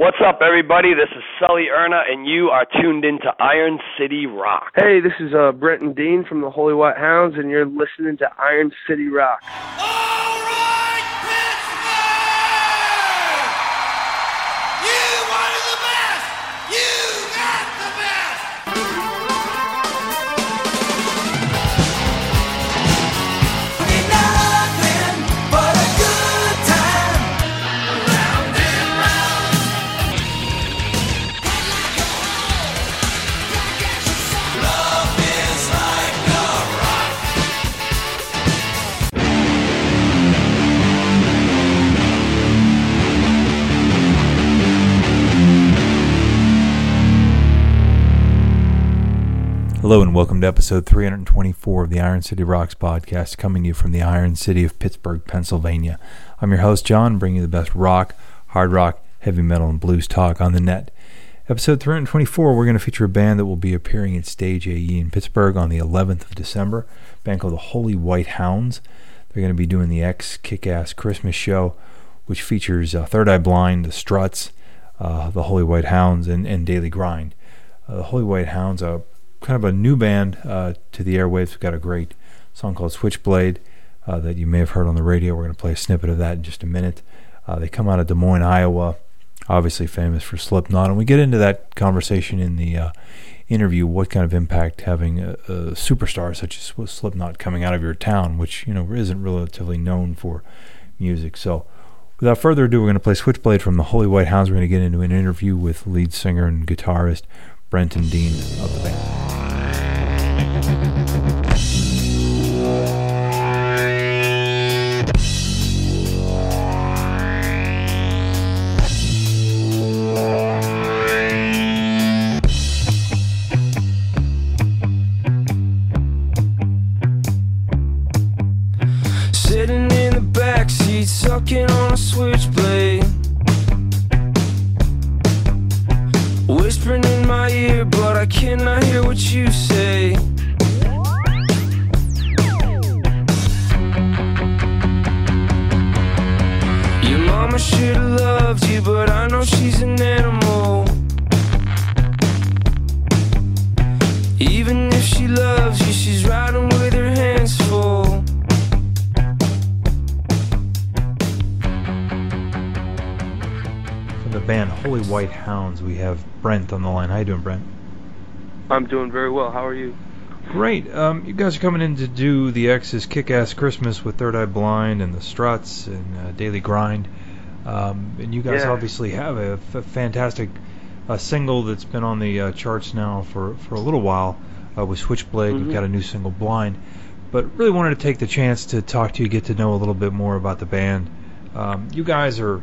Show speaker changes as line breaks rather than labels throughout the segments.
What's up, everybody? This is Sully Erna, and you are tuned into Iron City Rock.
Hey, this is uh, Brenton Dean from the Holy White Hounds, and you're listening to Iron City Rock.
Hello and welcome to episode 324 of the Iron City Rocks podcast, coming to you from the Iron City of Pittsburgh, Pennsylvania. I'm your host, John, bringing you the best rock, hard rock, heavy metal, and blues talk on the net. Episode 324, we're going to feature a band that will be appearing at Stage AE in Pittsburgh on the 11th of December, a band called the Holy White Hounds. They're going to be doing the X Kick Ass Christmas show, which features uh, Third Eye Blind, the Struts, uh, the Holy White Hounds, and, and Daily Grind. Uh, the Holy White Hounds are kind of a new band uh, to the airwaves. We've got a great song called Switchblade uh, that you may have heard on the radio. We're going to play a snippet of that in just a minute. Uh, they come out of Des Moines, Iowa, obviously famous for Slipknot. And we get into that conversation in the uh, interview what kind of impact having a, a, superstar such as Slipknot coming out of your town, which you know isn't relatively known for music. So, without further ado, we're going to play Switchblade from the Holy White Hounds. We're going to get into an interview with lead singer and guitarist Brenton Dean of the band.
Sitting in the backseat, sucking on a switchblade. Ear, but I cannot hear what you say. Your mama should have loved you, but I know she's an animal. Even if she loves you, she's riding with her hands full.
The band Holy White Hounds, we have Brent on the line. How you doing, Brent?
I'm doing very well. How are you?
Great. Um, you guys are coming in to do the X's Kick-Ass Christmas with Third Eye Blind and the Struts and uh, Daily Grind. Um, and you guys
Yeah.
obviously have a f- fantastic uh, single that's been on the uh, charts now for, for a little while uh, with Switchblade. You've
Mhm.
got a new single, Blind. But really wanted to take the chance to talk to you, get to know a little bit more about the band. Um, you guys are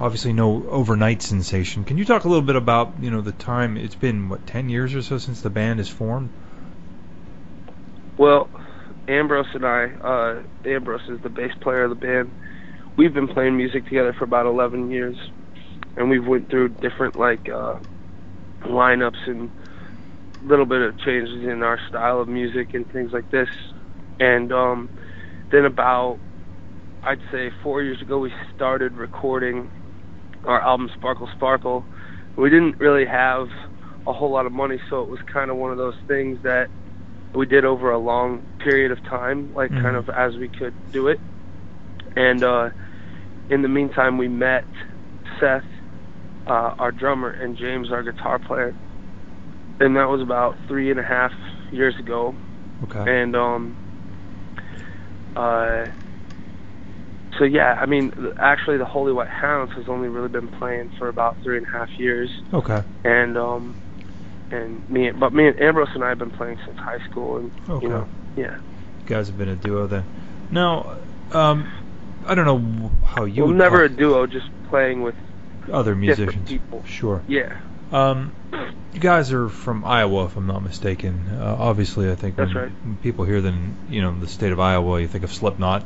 obviously no overnight sensation. Can you talk a little bit about you know the time? It's been what ten years or so since the band is formed.
Well, Ambrose and I, uh, Ambrose is the bass player of the band. We've been playing music together for about 11 years, and we've went through different like uh, lineups and a little bit of changes in our style of music and things like this. And um, then about, I'd say four years ago, we started recording our album Sparkle Sparkle. We didn't really have a whole lot of money, so it was kind of one of those things that we did over a long period of time, like
Mhm.
kind of as we could do it. And uh, in the meantime, we met Seth, uh, our drummer, and James, our guitar player. And that was about three and a half years ago.
Okay.
And um, uh, so yeah, I mean, actually, the Holy White Hounds has only really been playing for about three and a half years
Okay.
and um and me but me and Ambrose and I have been playing since high school and
Okay.
you know yeah
You guys have been a duo then. Now, um, I don't know how you.
well never a duo just playing with
other musicians.
people
Sure.
yeah
Um, you guys are from Iowa, if I'm not mistaken. Uh, obviously, I think
That's
when,
right.
when people hear the you know the state of Iowa, you think of Slipknot.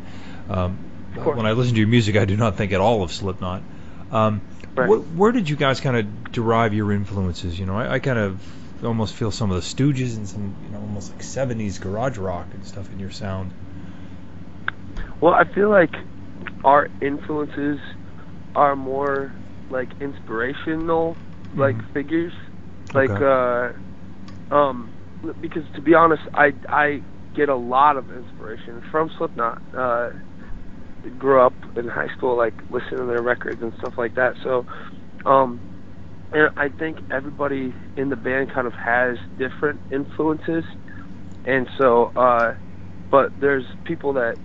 Um. When I listen to your music, I do not think at all of Slipknot. Um,
Right.
wh- where did you guys kind of derive your influences? You know, I, I kind of almost feel some of the Stooges and some you know almost like 70s garage rock and stuff in your sound.
well I feel like our influences are more like inspirational like
Mhm.
figures, like
Okay.
uh, um, because to be honest, I I get a lot of inspiration from Slipknot. Uh, grew up in high school like listening to their records and stuff like that. So, um, and I think everybody in the band kind of has different influences, and so, uh, but there's people that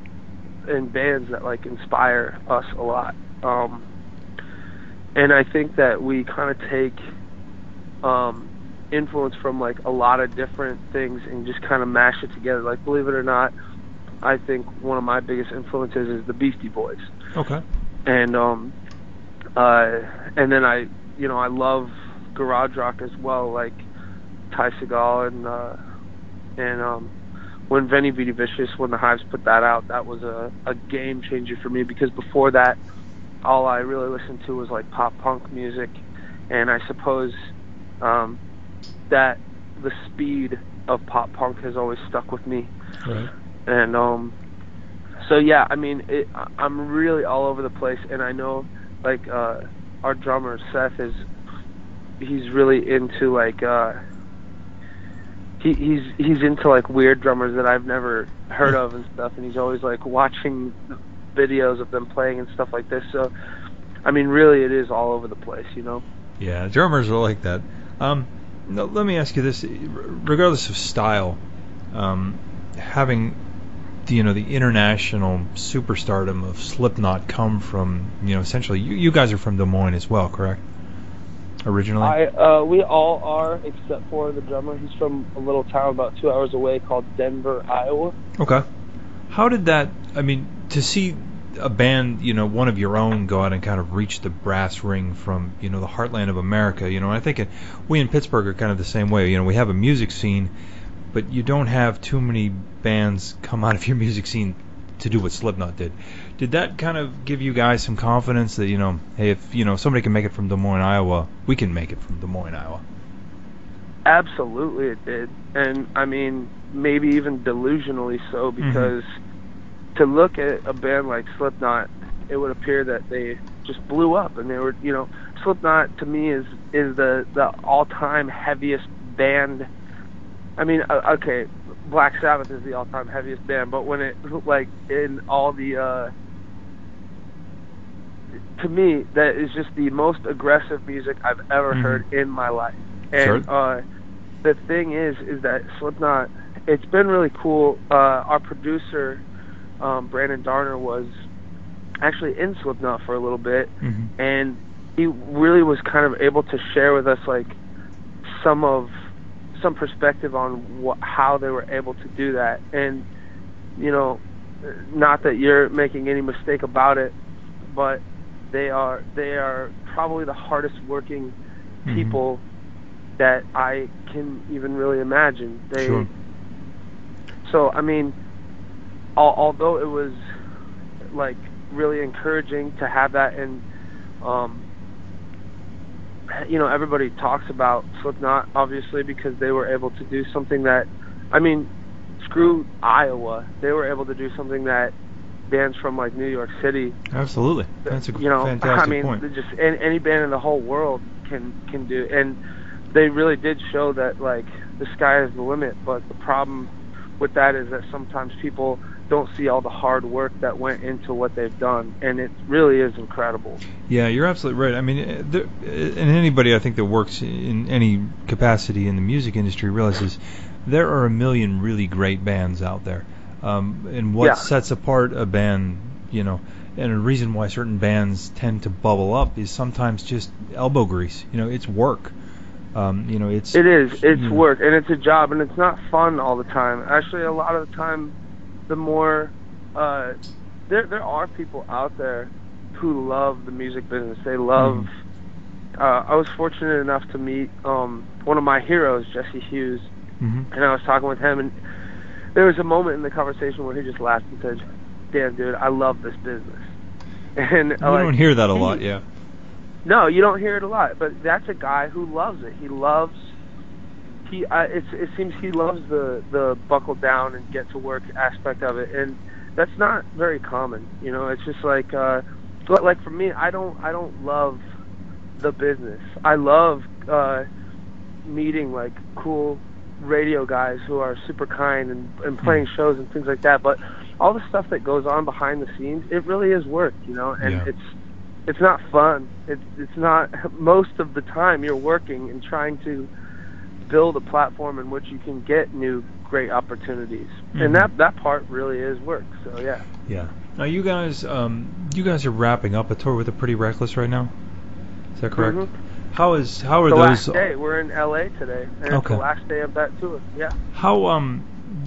in bands that like inspire us a lot. Um, and I think that we kind of take um, influence from like a lot of different things and just kind of mash it together. Like, believe it or not, I think one of my biggest influences is the Beastie Boys
Okay.
and um uh and then I you know I love garage rock as well like Ty Segall and uh and um when Veni Vidi Vicious when the Hives put that out that was a a game changer for me because before that all I really listened to was like pop punk music and I suppose um that the speed of pop punk has always stuck with me
Right.
And um so yeah i mean it, i'm really all over the place and i know like uh our drummer seth is he's really into like uh he he's he's into like weird drummers that i've never heard of and stuff and he's always like watching videos of them playing and stuff like this so i mean really it is all over the place you know
Yeah, drummers are like that. Um, no, let me ask you this: regardless of style, um, having you know the international superstardom of Slipknot come from you know essentially you, you guys are from Des Moines as well, correct? Originally.
I uh, we all are except for the drummer. He's from a little town about two hours away called Denver, Iowa.
Okay. How did that? I mean, to see a band, you know, one of your own go out and kind of reach the brass ring from, you know, the heartland of America, you know, I think it, we in Pittsburgh are kind of the same way. You know, we have a music scene, but you don't have too many bands come out of your music scene to do what Slipknot did. Did that kind of give you guys some confidence that, you know, hey, if, you know, somebody can make it from Des Moines, Iowa, we can make it from Des Moines, Iowa?
Absolutely, it did, and I mean maybe even delusionally so mm-hmm. because to look at a band like Slipknot, it would appear that they just blew up, and they were, you know, Slipknot to me is is the the all-time heaviest band. I mean, uh, okay, Black Sabbath is the all-time heaviest band, but when it like in all the uh to me that is just the most aggressive music I've ever
Mhm.
heard in my life. And
Sure.
uh the thing is is that Slipknot it's been really cool. Uh our producer um Brandon Darner was actually in Slipknot for a little bit
Mm-hmm.
and he really was kind of able to share with us like some of some perspective on what, how they were able to do that and you know not that you're making any mistake about it but they are they are probably the hardest working
Mhm.
people that I can even really imagine they
Sure.
so I mean al- although it was like really encouraging to have that and um you know everybody talks about Slipknot obviously because they were able to do something that I mean screw Iowa they were able to do something that bands from like New York City
Absolutely. That's a
you know
fantastic
I mean
point.
just any, any band in the whole world can can do and they really did show that like the sky is the limit but the problem with that is that sometimes people don't see all the hard work that went into what they've done and it really is incredible
Yeah, you're absolutely right. I mean, uh, there, uh, and anybody I think that works in any capacity in the music industry realizes there are a million really great bands out there. Um, and what
Yeah.
sets apart a band, you know, and a reason why certain bands tend to bubble up is sometimes just elbow grease. You know, it's work. Um, you know, it's
It is. It's work and it's a job and it's not fun all the time. Actually, a lot of the time, the more uh, there there are people out there who love the music business. They love. Uh, I was fortunate enough to meet um, one of my heroes, Jesse Hughes,
mhm.
and I was talking with him, and there was a moment in the conversation where he just laughed and said, "Damn, dude, I love this business." And
You
uh, like,
don't hear that a lot, yeah.
no, you don't hear it a lot, but that's a guy who loves it. He loves he uh, it's, it seems he loves the the buckle down and get to work aspect of it and that's not very common you know it's just like uh but like for me I don't I don't love the business. I love uh, meeting like cool radio guys who are super kind and, and playing
Hmm.
shows and things like that. But all the stuff that goes on behind the scenes, it really is work, you know, and
Yeah.
it's it's not fun. It's it's not most of the time you're working and trying to build a platform in which you can get new great opportunities.
Mhm.
And that that part really is work. So yeah.
Yeah. Now you guys, um, you guys are wrapping up a tour with the Pretty Reckless right now. Is that correct?
Mhm.
How is how are
the
those?
last day. We're in LA today, and it's
Okay.
the last day of that tour. Yeah.
How um,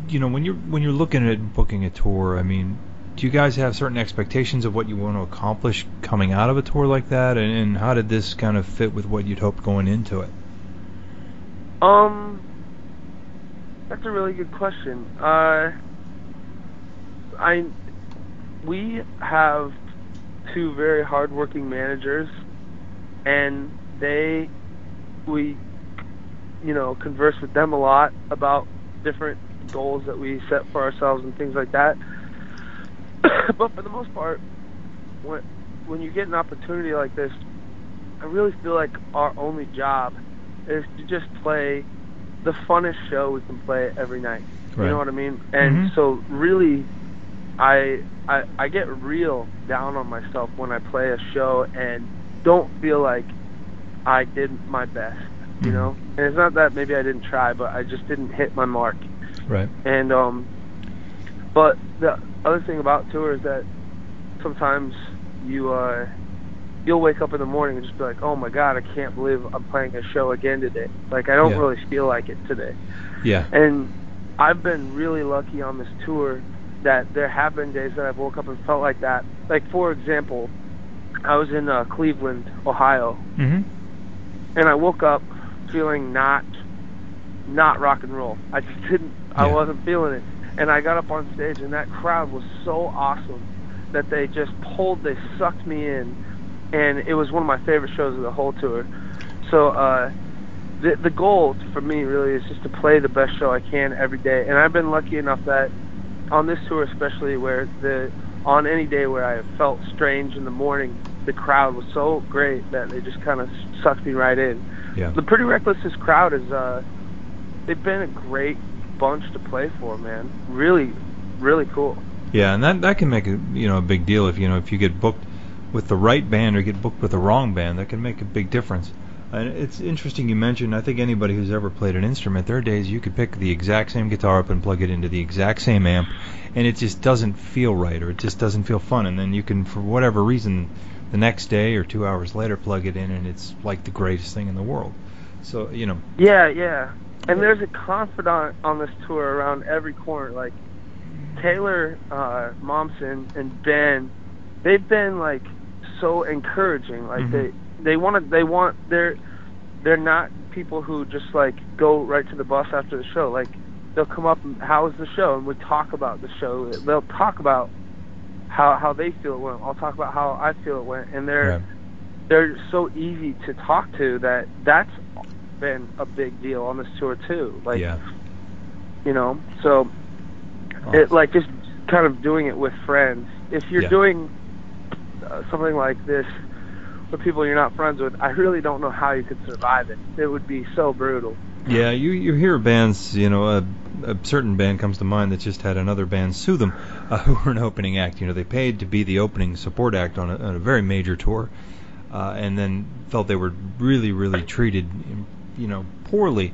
you know, when you're when you're looking at booking a tour, I mean, do you guys have certain expectations of what you want to accomplish coming out of a tour like that, and, and how did this kind of fit with what you'd hoped going into it?
Um, that's a really good question. Uh, I we have two very hardworking managers, and they we you know converse with them a lot about different goals that we set for ourselves and things like that. but for the most part, when when you get an opportunity like this, I really feel like our only job is to just play the funnest show we can play every night.
Right.
You know what I mean? And
Mhm.
so really I, I I get real down on myself when I play a show and don't feel like I did my best, you
Mhm.
know? And it's not that maybe I didn't try, but I just didn't hit my mark.
Right.
And um but the other thing about tour is that sometimes you uh you'll wake up in the morning and just be like, "Oh my god, I can't believe I'm playing a show again today." Like I don't
Yeah.
really feel like it today.
Yeah.
And I've been really lucky on this tour that there have been days that I've woke up and felt like that. Like for example, I was in uh, Cleveland, Ohio,
Mm-hmm.
and I woke up feeling not not rock and roll. I just didn't I wasn't feeling it. And I got up on stage and that crowd was so awesome that they just pulled they sucked me in and it was one of my favorite shows of the whole tour. So uh the the goal for me really is just to play the best show I can every day. And I've been lucky enough that on this tour especially where the on any day where I felt strange in the morning, the crowd was so great that they just kind of sucked me right in.
Yeah.
The Pretty Reckless's crowd is uh they've been a great bunch to play for, man. Really really cool.
Yeah, and that that can make a you know a big deal if you know if you get booked with the right band or get booked with the wrong band, that can make a big difference. And it's interesting you mentioned. I think anybody who's ever played an instrument, there are days you could pick the exact same guitar up and plug it into the exact same amp, and it just doesn't feel right, or it just doesn't feel fun. And then you can, for whatever reason, the next day or two hours later, plug it in, and it's like the greatest thing in the world. So you know,
Yeah, yeah. And there's a confidant on this tour around every corner. Like Taylor uh Momsen and Ben, they've been like so encouraging. Like
Mhm.
they they want to they want they're they're not people who just like go right to the bus after the show. Like they'll come up and how was the show and we talk about the show. They'll talk about how how they feel it went. I'll talk about how I feel it went and they're
Right.
they're so easy to talk to that that's been a big deal on this tour too. Like
yeah,
you know, so it like just kind of doing it with friends. If you're
Yeah.
doing uh, something like this with people you're not friends with, I really don't know how you could survive it. It would be so brutal.
Yeah, you you hear bands, you know, a, a certain band comes to mind that just had another band sue them, uh, who were an opening act. You know, they paid to be the opening support act on a, on a very major tour, uh, and then felt they were really, really treated, you know, poorly.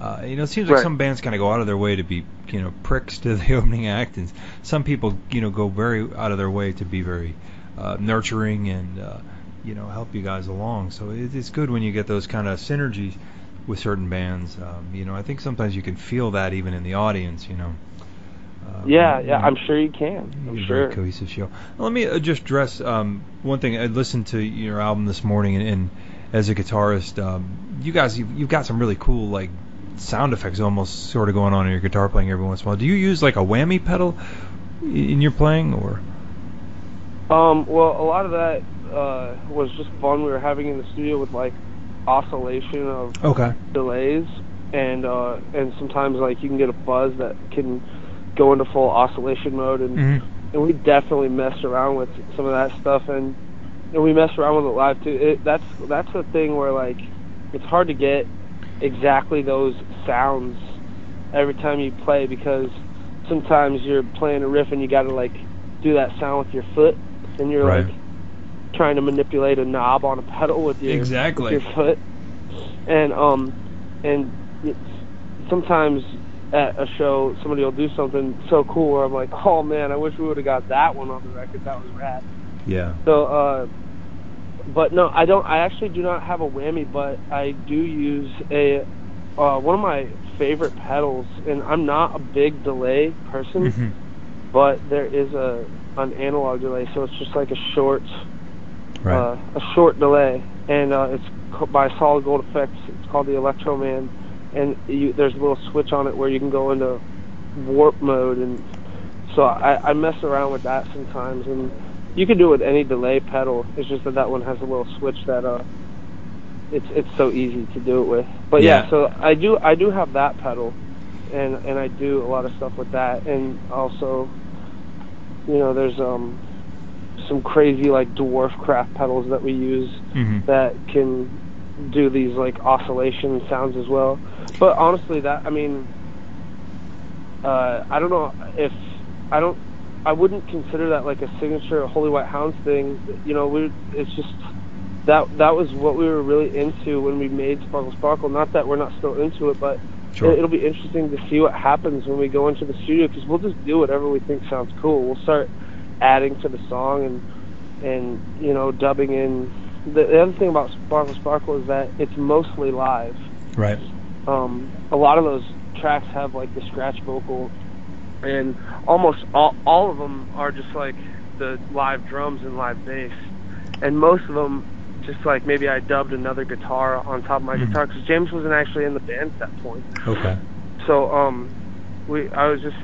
Uh, you know, it seems like
Right.
some bands kind of go out of their way to be, you know, pricks to the opening act, and some people, you know, go very out of their way to be very uh, nurturing and, uh, you know, help you guys along. So it, it's good when you get those kind of synergies with certain bands. Um, you know, I think sometimes you can feel that even in the audience. You know. Uh,
Yeah, yeah, I'm sure you can. I'm sure.
cohesive show. Let me uh, just address um, one thing. I listened to your album this morning, and, and as a guitarist, um, you guys, you've, you've got some really cool like sound effects, almost sort of going on in your guitar playing every once in a while. Do you use like a whammy pedal in your playing, or?
Um, well, a lot of that uh, was just fun we were having in the studio with like oscillation of
Okay.
delays and uh and sometimes like you can get a buzz that can go into full oscillation mode and
hmm
and we definitely messed around with some of that stuff and and we mess around with it live too. It, that's that's the thing where like it's hard to get exactly those sounds every time you play because sometimes you're playing a riff and you got to like do that sound with your foot and you're
Right.
like trying to manipulate a knob on a pedal with your
Exactly.
with your foot and um and it's, sometimes at a show somebody will do something so cool where I'm like oh man I wish we would have got that one on the record that was rad
Yeah.
so, uh, but no, I don't. I actually do not have a whammy, but I do use a uh, one of my favorite pedals, and I'm not a big delay person,
Mhm.
but there is a an analog delay, so it's just like a short
Right.
uh, a short delay, and uh, it's by Solid Gold Effects. It's called the Electro Man, and you, there's a little switch on it where you can go into warp mode, and so I, I mess around with that sometimes, and you can do it with any delay pedal. It's just that that one has a little switch that uh, it's it's so easy to do it with. But yeah,
Yeah.
so I do I do have that pedal, and and I do a lot of stuff with that, and also, you know, there's um some crazy like Dwarfcraft pedals that we use
Mhm.
that can do these like oscillation sounds as well. But honestly, that I mean, uh, I don't know if I don't. I wouldn't consider that like a signature Holy White Hounds thing. You know, we it's just that that was what we were really into when we made Sparkle Sparkle. Not that we're not still into it, but
Sure.
it, will be interesting to see what happens when we go into the studio because we'll just do whatever we think sounds cool. We'll start adding to the song and and you know dubbing in. The, the other thing about Sparkle Sparkle is that it's mostly live.
Right.
Um, a lot of those tracks have like the scratch vocal, and almost all all of them are just like the live drums and live bass, and most of them just like maybe I dubbed another guitar on top of my
Mhm.
guitar because James wasn't actually in the band at that point.
Okay.
So um, we I was just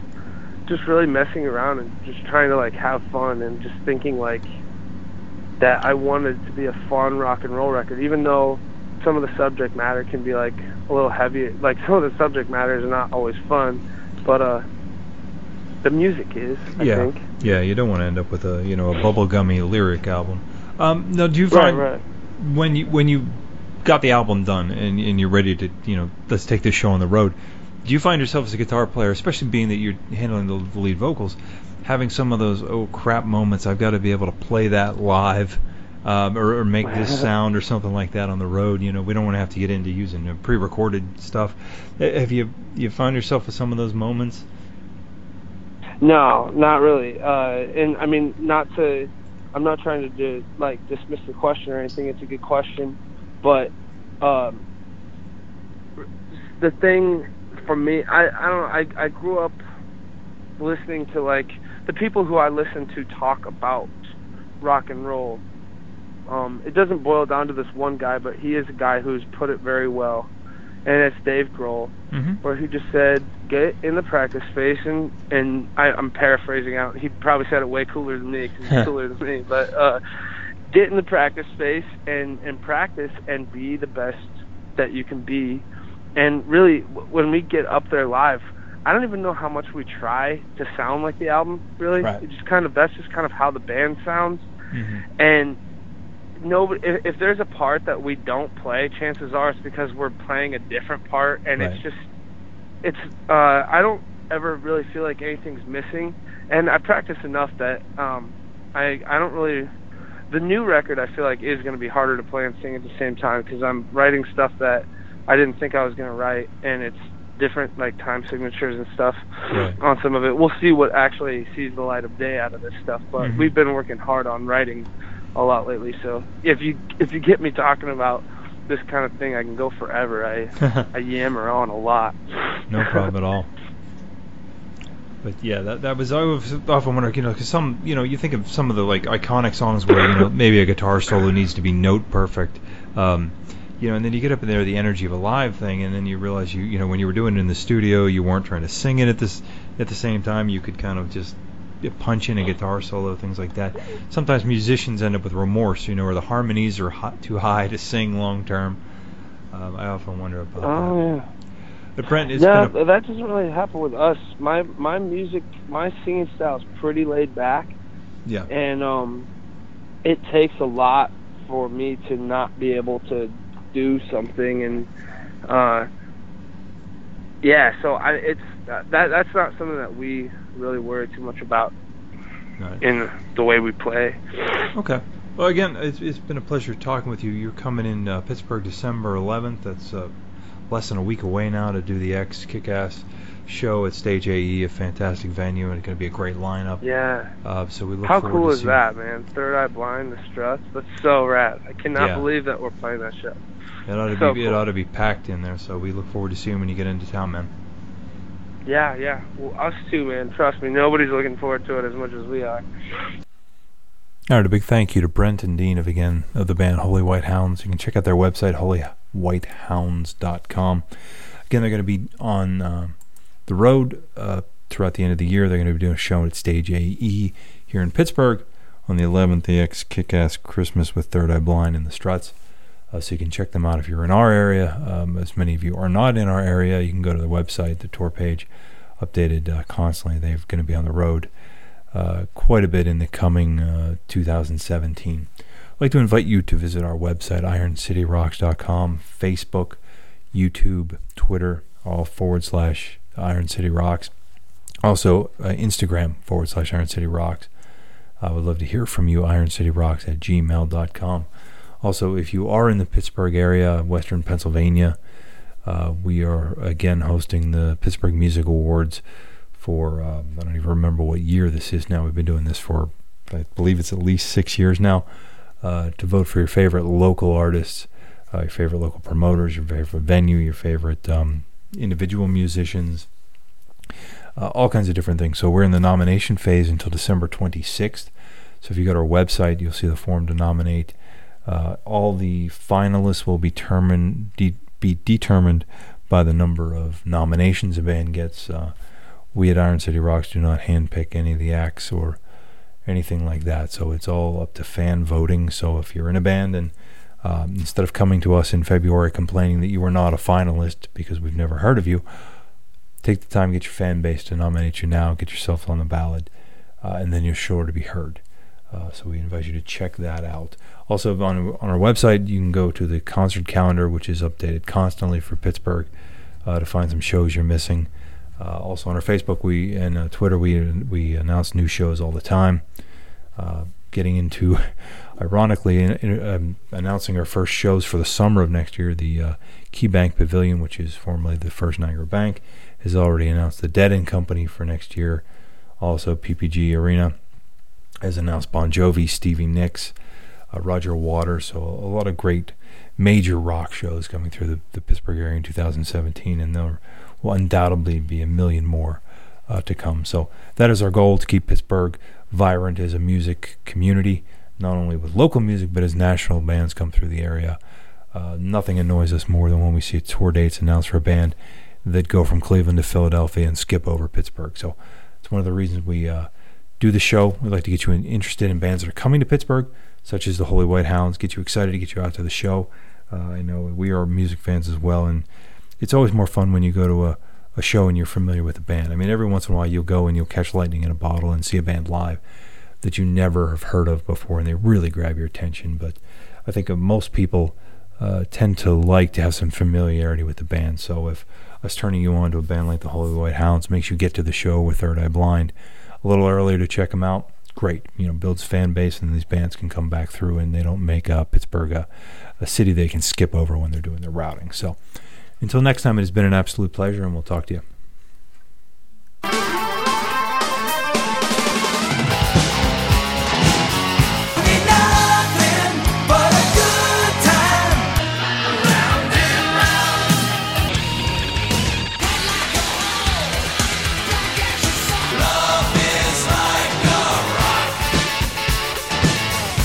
just really messing around and just trying to like have fun and just thinking like that I wanted to be a fun rock and roll record, even though some of the subject matter can be like a little heavy. Like some of the subject matter is not always fun, but uh, the music is. I
yeah.
think.
Yeah. You don't want to end up with a you know a bubblegummy lyric album. Um, no, do you
Right,
find
right.
When you when you got the album done and and you're ready to you know let's take this show on the road, do you find yourself as a guitar player, especially being that you're handling the, the lead vocals, having some of those oh crap moments? I've got to be able to play that live. Um, or, or make this sound or something like that on the road. You know, we don't want to have to get into using pre-recorded stuff. Have you you found yourself with some of those moments?
No, not really. Uh, and I mean, not to. I'm not trying to do, like dismiss the question or anything. It's a good question, but um, the thing for me, I I don't. I I grew up listening to like the people who I listen to talk about rock and roll. Um, it doesn't boil down to this one guy, but he is a guy who's put it very well, and it's Dave Grohl
Mm-hmm.
where he just said, "Get in the practice space," and and I, I'm paraphrasing out. He probably said it way cooler than me because he's cooler than me. But uh, get in the practice space and and practice and be the best that you can be. And really, when we get up there live, I don't even know how much we try to sound like the album. Really,
Right.
it just kind of that's just kind of how the band sounds
Mm-hmm.
and nobody if, if there's a part that we don't play chances are it's because we're playing a different part and
Right.
it's just it's uh i don't ever really feel like anything's missing and i practice enough that um i i don't really the new record i feel like is going to be harder to play and sing at the same time because i'm writing stuff that i didn't think i was going to write and it's different like time signatures and stuff
Right.
on some of it we'll see what actually sees the light of day out of this stuff but
Mhm.
we've been working hard on writing a lot lately so if you if you get me talking about this kind of thing i can go forever i i yammer on a lot
no problem at all. But yeah, that that was I was often wondering, you know, because some, you know, you think of some of the like iconic songs where you know maybe a guitar solo needs to be note perfect, um, you know, and then you get up in there the energy of a live thing, and then you realize you, you know, when you were doing it in the studio, you weren't trying to sing it at this at the same time. You could kind of just punch in a guitar solo, things like that. Sometimes musicians end up with remorse, you know, where the harmonies are hot, too high to sing long term. Um, I often wonder about that.
oh yeah
But Brent, it's
no,
a,
that doesn't really happen with us. My my music, my singing style is pretty laid back,
yeah,
and um, it takes a lot for me to not be able to do something and uh yeah so i it's that that's not something that we really worry too much about
Right.
in the way we play
Okay. Well, again, it's, it's been a pleasure talking with you. You're coming in uh, Pittsburgh December 11th. That's uh, less than a week away now to do the X Kick-Ass show at Stage AE, a fantastic venue, and it's going to be a great lineup.
yeah
Uh, so we look
how cool is that man third eye blind the struts that's so rad i cannot
Yeah.
believe that we're playing that show
It ought to
So
be it ought to be packed in there. So we look forward to seeing when you get into town, man.
Yeah yeah well, us too man trust me nobody's looking forward to it as much as we are
All right, a big thank you to Brenton Dean of again of the band Holy White Hounds. You can check out their website holywhitehounds.com. Again, they're going to be on uh, the road uh, throughout the end of the year. They're going to be doing a show at Stage AE here in Pittsburgh on the 11th. The X Kick-Ass Christmas with Third Eye Blind and the Struts. Uh, so you can check them out if you're in our area. Um, as many of you are not in our area, you can go to the website, the tour page, updated uh, constantly. They're going to be on the road uh, quite a bit in the coming uh, 2017. I'd like to invite you to visit our website, ironcityrocks.com, Facebook, YouTube, Twitter, all forward slash Iron City Rocks. Also, uh, Instagram forward slash Iron City Rocks. I would love to hear from you, ironcityrocks at gmail.com. Also, if you are in the Pittsburgh area, Western Pennsylvania, uh, we are again hosting the Pittsburgh Music Awards for, uh, I don't even remember what year this is now. We've been doing this for, I believe it's at least six years now, uh, to vote for your favorite local artists, uh, your favorite local promoters, your favorite venue, your favorite um, individual musicians, uh, all kinds of different things. So we're in the nomination phase until December 26th. So if you go to our website, you'll see the form to nominate. Uh, all the finalists will be determined de- be determined by the number of nominations a band gets. Uh, we at Iron City Rocks do not handpick any of the acts or anything like that. So it's all up to fan voting. So if you're in a band and um, instead of coming to us in February complaining that you were not a finalist because we've never heard of you, take the time, get your fan base to nominate you now, get yourself on the ballot, uh, and then you're sure to be heard. Uh, so we invite you to check that out. Also on on our website, you can go to the concert calendar, which is updated constantly for Pittsburgh, uh, to find some shows you're missing. Uh, also on our Facebook, we and uh, Twitter, we we announce new shows all the time. Uh, getting into, ironically, in, in, um, announcing our first shows for the summer of next year. The uh, KeyBank Pavilion, which is formerly the First Niagara Bank, has already announced the Dead & Company for next year. Also, PPG Arena has announced Bon Jovi, Stevie Nicks, uh, Roger Waters. So a lot of great major rock shows coming through the, the Pittsburgh area in 2017, and there will undoubtedly be a million more uh, to come. So that is our goal to keep Pittsburgh vibrant as a music community, not only with local music but as national bands come through the area. Uh, nothing annoys us more than when we see tour dates announced for a band that go from Cleveland to Philadelphia and skip over Pittsburgh. So it's one of the reasons we uh, do the show. We'd like to get you interested in bands that are coming to Pittsburgh, such as the Holy White Hounds, get you excited to get you out to the show. Uh, I know we are music fans as well, and it's always more fun when you go to a, a show and you're familiar with the band. I mean, every once in a while you'll go and you'll catch lightning in a bottle and see a band live that you never have heard of before, and they really grab your attention. But I think most people uh, tend to like to have some familiarity with the band. So if us turning you on to a band like the Holy White Hounds makes you get to the show with Third Eye Blind a little earlier to check them out, great. You know, builds fan base, and these bands can come back through, and they don't make uh, Pittsburgh a, a city they can skip over when they're doing their routing. So until next time, it has been an absolute pleasure, and we'll talk to you.